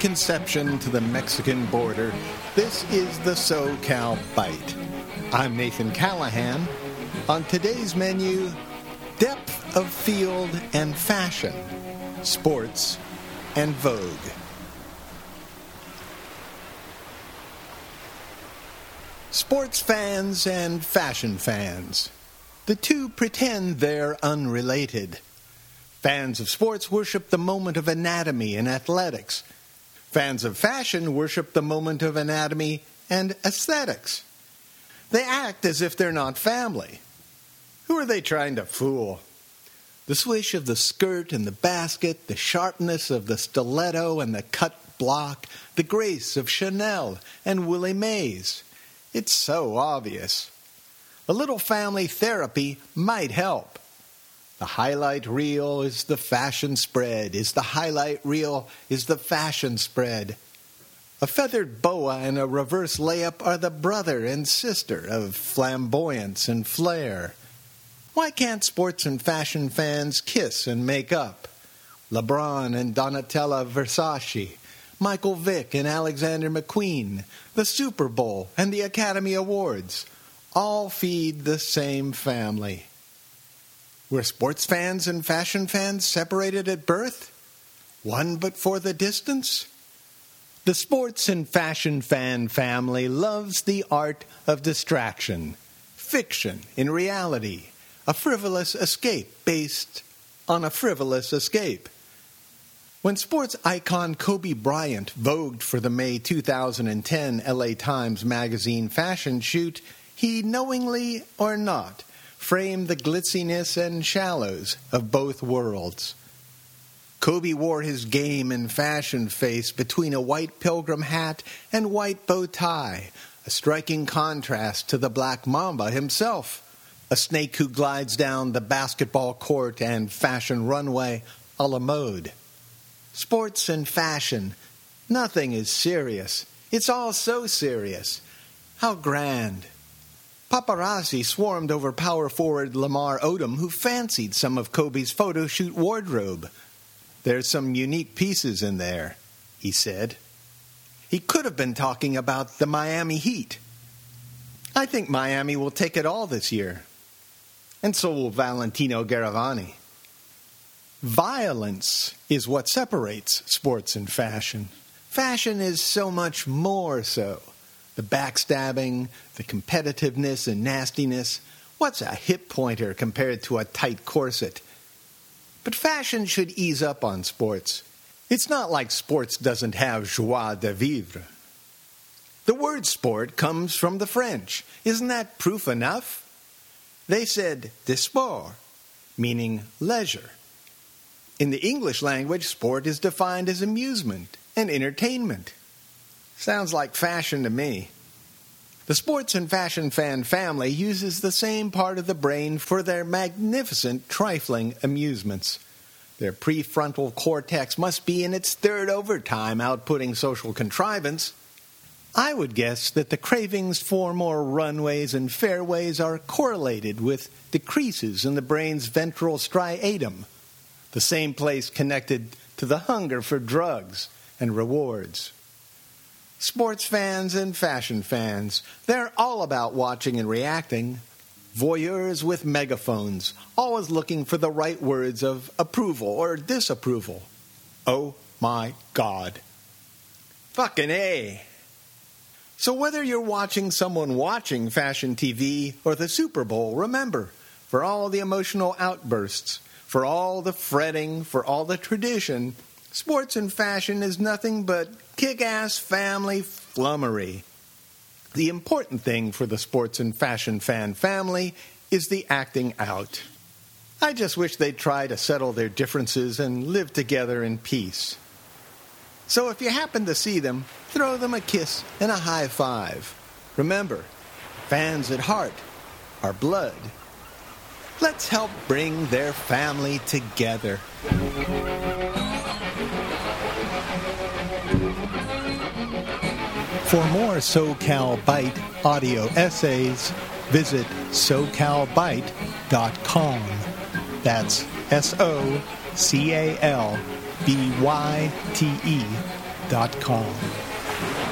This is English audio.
Conception to the Mexican border, this is the SoCal Byte. I'm Nathan Callahan. On today's menu, depth of field and fashion, sports and Vogue. Sports fans and fashion fans. The two pretend they're unrelated. Fans of sports worship the moment of anatomy and athletics. Fans of fashion worship the moment of anatomy and aesthetics. They act as if they're not family. Who are they trying to fool? The swish of the skirt and the basket, the sharpness of the stiletto and the cut block, the grace of Chanel and Willie Mays. It's so obvious. A little family therapy might help. The highlight reel is the fashion spread, is the highlight reel is the fashion spread. A feathered boa and a reverse layup are the brother and sister of flamboyance and flair. Why can't sports and fashion fans kiss and make up? LeBron and Donatella Versace, Michael Vick and Alexander McQueen, the Super Bowl and the Academy Awards all feed the same family. Were sports fans and fashion fans separated at birth? One but for the distance? The sports and fashion fan family loves the art of distraction, fiction in reality, a frivolous escape based on a frivolous escape. When sports icon Kobe Bryant vogued for the May 2010 LA Times Magazine fashion shoot, he knowingly or not framed the glitziness and shallows of both worlds. Kobe wore his game and fashion face between a white pilgrim hat and white bow tie, a striking contrast to the Black Mamba himself, a snake who glides down the basketball court and fashion runway a la mode. Sports and fashion. Nothing is serious. It's all so serious. How grand. Paparazzi swarmed over power forward Lamar Odom, who fancied some of Kobe's photo shoot wardrobe. There's some unique pieces in there, he said. He could have been talking about the Miami Heat. I think Miami will take it all this year. And so will Valentino Garavani. Violence is what separates sports and fashion. Fashion is so much more so. The backstabbing, the competitiveness and nastiness. What's a hip pointer compared to a tight corset? But fashion should ease up on sports. It's not like sports doesn't have joie de vivre. The word sport comes from the French. Isn't that proof enough? They said de sport, meaning leisure. In the English language, sport is defined as amusement and entertainment. Sounds like fashion to me. The sports and fashion fan family uses the same part of the brain for their magnificent, trifling amusements. Their prefrontal cortex must be in its third overtime outputting social contrivance. I would guess that the cravings for more runways and fairways are correlated with decreases in the brain's ventral striatum, the same place connected to the hunger for drugs and rewards. Sports fans and fashion fans, they're all about watching and reacting. Voyeurs with megaphones, always looking for the right words of approval or disapproval. Oh my God. Fucking A. So, whether you're watching someone watching fashion TV or the Super Bowl, remember, for all the emotional outbursts, for all the fretting, for all the tradition, sports and fashion is nothing but kick ass family flummery. The important thing for the sports and fashion fan family is the acting out. I just wish they'd try to settle their differences and live together in peace. So if you happen to see them, throw them a kiss and a high five. Remember, fans at heart are blood. Let's help bring their family together. For more SoCal Byte audio essays, visit SoCalByte.com. That's S O C A L B Y T E www.thebrightpath.com.